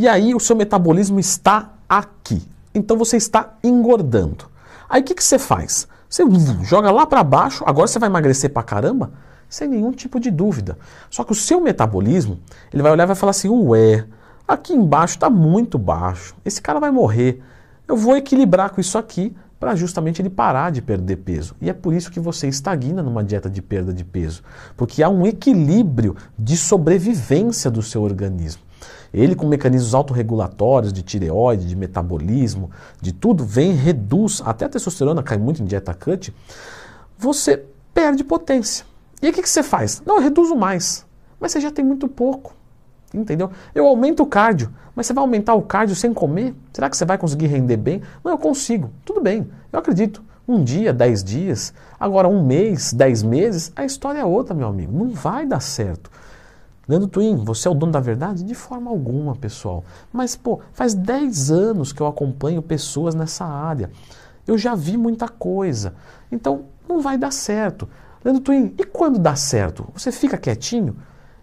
E aí o seu metabolismo está aqui. Então você está engordando. Aí o que, que você faz? Você joga lá para baixo, agora você vai emagrecer para caramba? Sem nenhum tipo de dúvida. Só que o seu metabolismo, ele vai olhar e vai falar assim: ué, aqui embaixo está muito baixo, esse cara vai morrer. Eu vou equilibrar com isso aqui para justamente ele parar de perder peso. E é por isso que você estagna numa dieta de perda de peso, porque há um equilíbrio de sobrevivência do seu organismo. Ele, com mecanismos autorregulatórios de tireoide, de metabolismo, de tudo, vem, reduz, até a testosterona cai muito em dieta cut, você perde potência. E aí o que, que você faz? Não, eu reduzo mais. Mas você já tem muito pouco. Entendeu? Eu aumento o cardio, mas você vai aumentar o cardio sem comer? Será que você vai conseguir render bem? Não, eu consigo. Tudo bem, eu acredito. Um dia, dez dias, agora um mês, dez meses, a história é outra, meu amigo. Não vai dar certo. Leandro Twin, você é o dono da verdade? De forma alguma, pessoal. Mas, pô, faz dez anos que eu acompanho pessoas nessa área. Eu já vi muita coisa. Então, não vai dar certo. Leandro Twin, e quando dá certo? Você fica quietinho?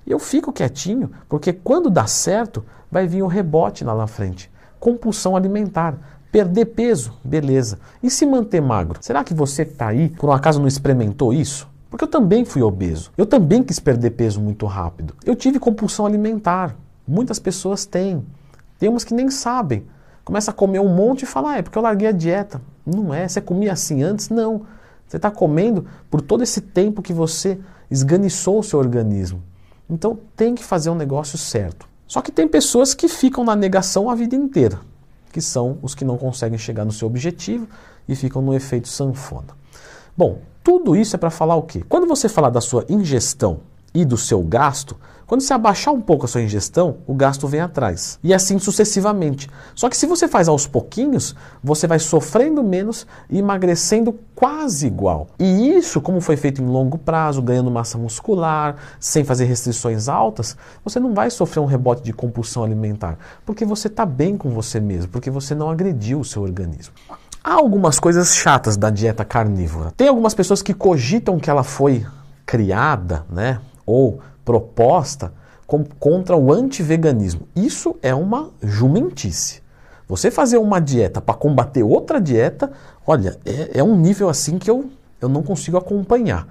Eu fico quietinho, porque quando dá certo, vai vir o rebote lá na frente. Compulsão alimentar. Perder peso, beleza. E se manter magro? Será que você que está aí, por um acaso, não experimentou isso? Porque eu também fui obeso. Eu também quis perder peso muito rápido. Eu tive compulsão alimentar. Muitas pessoas têm. Tem que nem sabem. Começa a comer um monte e fala, ah, é porque eu larguei a dieta. Não é. Você comia assim antes? Não. Você está comendo por todo esse tempo que você esganiçou o seu organismo. Então tem que fazer um negócio certo. Só que tem pessoas que ficam na negação a vida inteira, que são os que não conseguem chegar no seu objetivo e ficam no efeito sanfona. Bom, tudo isso é para falar o quê? Quando você falar da sua ingestão e do seu gasto, quando você abaixar um pouco a sua ingestão, o gasto vem atrás. E assim sucessivamente. Só que se você faz aos pouquinhos, você vai sofrendo menos e emagrecendo quase igual. E isso, como foi feito em longo prazo, ganhando massa muscular, sem fazer restrições altas, você não vai sofrer um rebote de compulsão alimentar, porque você está bem com você mesmo, porque você não agrediu o seu organismo. Há algumas coisas chatas da dieta carnívora. Tem algumas pessoas que cogitam que ela foi criada, né, ou proposta com, contra o antiveganismo. Isso é uma jumentice. Você fazer uma dieta para combater outra dieta, olha, é, é, um nível assim que eu, eu não consigo acompanhar.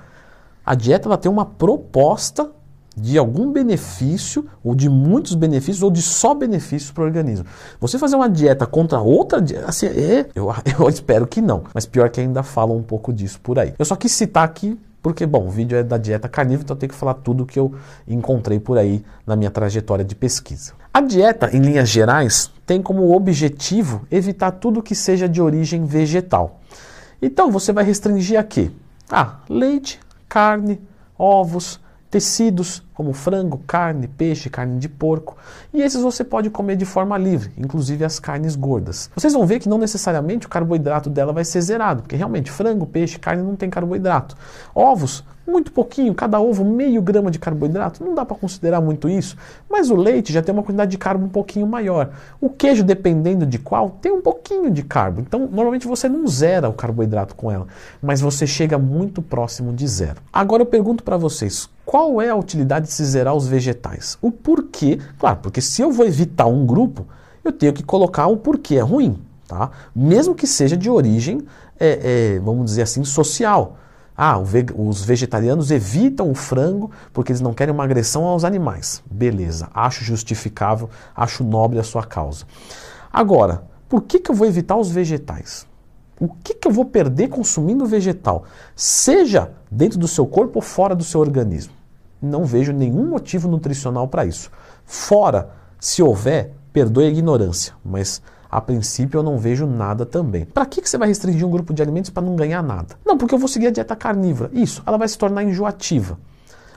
A dieta ela tem uma proposta de algum benefício, ou de muitos benefícios, ou de só benefícios para o organismo. Você fazer uma dieta contra outra dieta, assim, é, eu, eu espero que não. Mas pior que ainda falam um pouco disso por aí. Eu só quis citar aqui porque, bom, o vídeo é da dieta carnívora, então eu tenho que falar tudo que eu encontrei por aí na minha trajetória de pesquisa. A dieta, em linhas gerais, tem como objetivo evitar tudo que seja de origem vegetal. Então, você vai restringir a quê? Ah, leite, carne, ovos, tecidos como frango, carne, peixe, carne de porco. E esses você pode comer de forma livre, inclusive as carnes gordas. Vocês vão ver que não necessariamente o carboidrato dela vai ser zerado, porque realmente frango, peixe, carne não tem carboidrato. Ovos, muito pouquinho, cada ovo meio grama de carboidrato, não dá para considerar muito isso, mas o leite já tem uma quantidade de carbo um pouquinho maior. O queijo, dependendo de qual, tem um pouquinho de carbo. Então, normalmente você não zera o carboidrato com ela, mas você chega muito próximo de zero. Agora eu pergunto para vocês, qual é a utilidade de se zerar os vegetais? O porquê? Claro, porque se eu vou evitar um grupo, eu tenho que colocar o porquê é ruim, tá? Mesmo que seja de origem, é, é, vamos dizer assim, social. Ah, os vegetarianos evitam o frango porque eles não querem uma agressão aos animais. Beleza, acho justificável, acho nobre a sua causa. Agora, por que, que eu vou evitar os vegetais? O que, que eu vou perder consumindo vegetal? Seja dentro do seu corpo ou fora do seu organismo. Não vejo nenhum motivo nutricional para isso. Fora, se houver, perdoe a ignorância, mas a princípio eu não vejo nada também. Para que, que você vai restringir um grupo de alimentos para não ganhar nada? Não, porque eu vou seguir a dieta carnívora. Isso, ela vai se tornar enjoativa.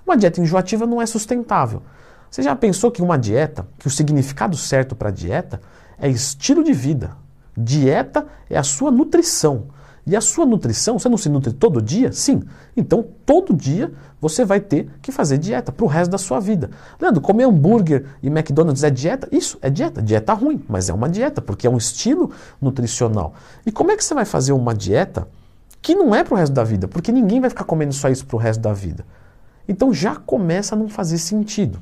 Uma dieta enjoativa não é sustentável. Você já pensou que uma dieta, que o significado certo para dieta é estilo de vida? Dieta é a sua nutrição. E a sua nutrição, você não se nutre todo dia? Sim. Então, todo dia você vai ter que fazer dieta para o resto da sua vida. Leandro, comer hambúrguer e McDonald's é dieta? Isso, é dieta. Dieta ruim, mas é uma dieta, porque é um estilo nutricional. E como é que você vai fazer uma dieta que não é para o resto da vida? Porque ninguém vai ficar comendo só isso para o resto da vida. Então já começa a não fazer sentido.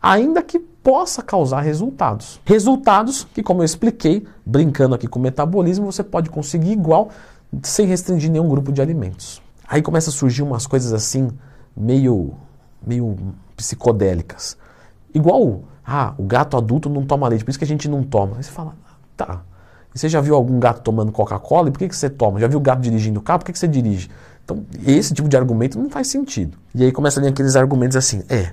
Ainda que possa causar resultados. Resultados que, como eu expliquei, brincando aqui com o metabolismo, você pode conseguir igual sem restringir nenhum grupo de alimentos. Aí começa a surgir umas coisas assim, meio, meio psicodélicas. Igual, ah, o gato adulto não toma leite, por isso que a gente não toma. Aí você fala, tá. E você já viu algum gato tomando Coca-Cola? E por que, que você toma? Já viu o gato dirigindo o carro? Por que, que você dirige? Então, esse tipo de argumento não faz sentido. E aí começa a vir aqueles argumentos assim, é,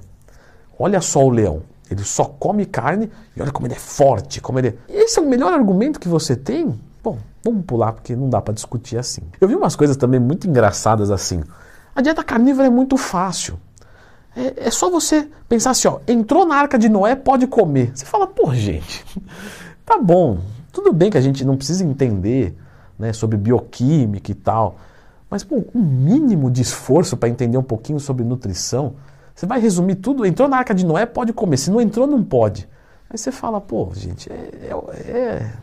olha só o leão, ele só come carne e olha como ele é forte, como ele é... Esse é o melhor argumento que você tem? Bom, vamos pular porque não dá para discutir assim. Eu vi umas coisas também muito engraçadas assim. A dieta carnívora é muito fácil. É, é, só você pensar assim, ó, entrou na arca de Noé, pode comer. Você fala, pô, gente, tá bom, tudo bem que a gente não precisa entender né, sobre bioquímica e tal, mas pô, um mínimo de esforço para entender um pouquinho sobre nutrição, você vai resumir tudo, entrou na arca de Noé, pode comer, se não entrou, não pode. Aí você fala, pô, gente, é, é, é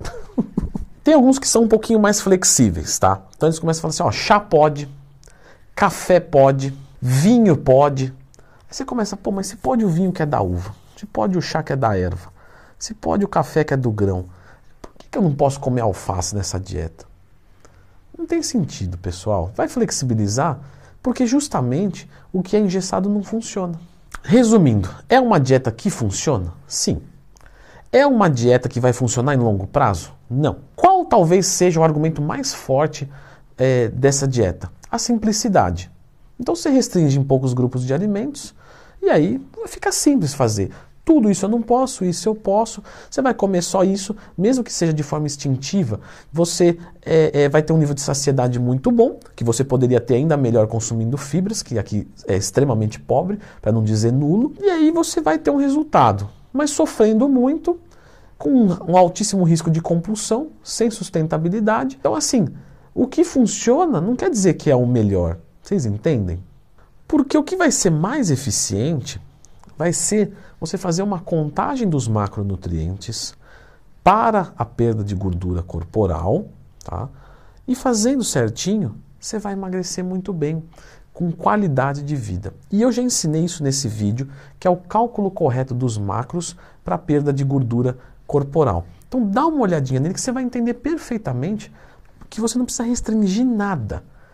tem alguns que são um pouquinho mais flexíveis, tá? Então eles começam a falar assim, ó, chá pode, café pode, vinho pode. Aí você começa, pô, mas se pode o vinho que é da uva, se pode o chá que é da erva, se pode o café que é do grão, por que, que eu não posso comer alface nessa dieta? Não tem sentido, pessoal. Vai flexibilizar, porque justamente o que é engessado não funciona. Resumindo, é uma dieta que funciona? Sim. É uma dieta que vai funcionar em longo prazo? Não. Qual talvez seja o argumento mais forte é, dessa dieta? A simplicidade. Então você restringe em poucos grupos de alimentos e aí fica simples fazer. Tudo isso eu não posso, isso eu posso. Você vai comer só isso, mesmo que seja de forma instintiva, você é, é, vai ter um nível de saciedade muito bom, que você poderia ter ainda melhor consumindo fibras, que aqui é extremamente pobre, para não dizer nulo, e aí você vai ter um resultado. Mas sofrendo muito, com um altíssimo risco de compulsão, sem sustentabilidade. Então, assim, o que funciona não quer dizer que é o melhor. Vocês entendem? Porque o que vai ser mais eficiente vai ser você fazer uma contagem dos macronutrientes para a perda de gordura corporal, tá? E fazendo certinho, você vai emagrecer muito bem, com qualidade de vida. E eu já ensinei isso nesse vídeo, que é o cálculo correto dos macros para a perda de gordura corporal. Então dá uma olhadinha nele que você vai entender perfeitamente que você não precisa restringir nada.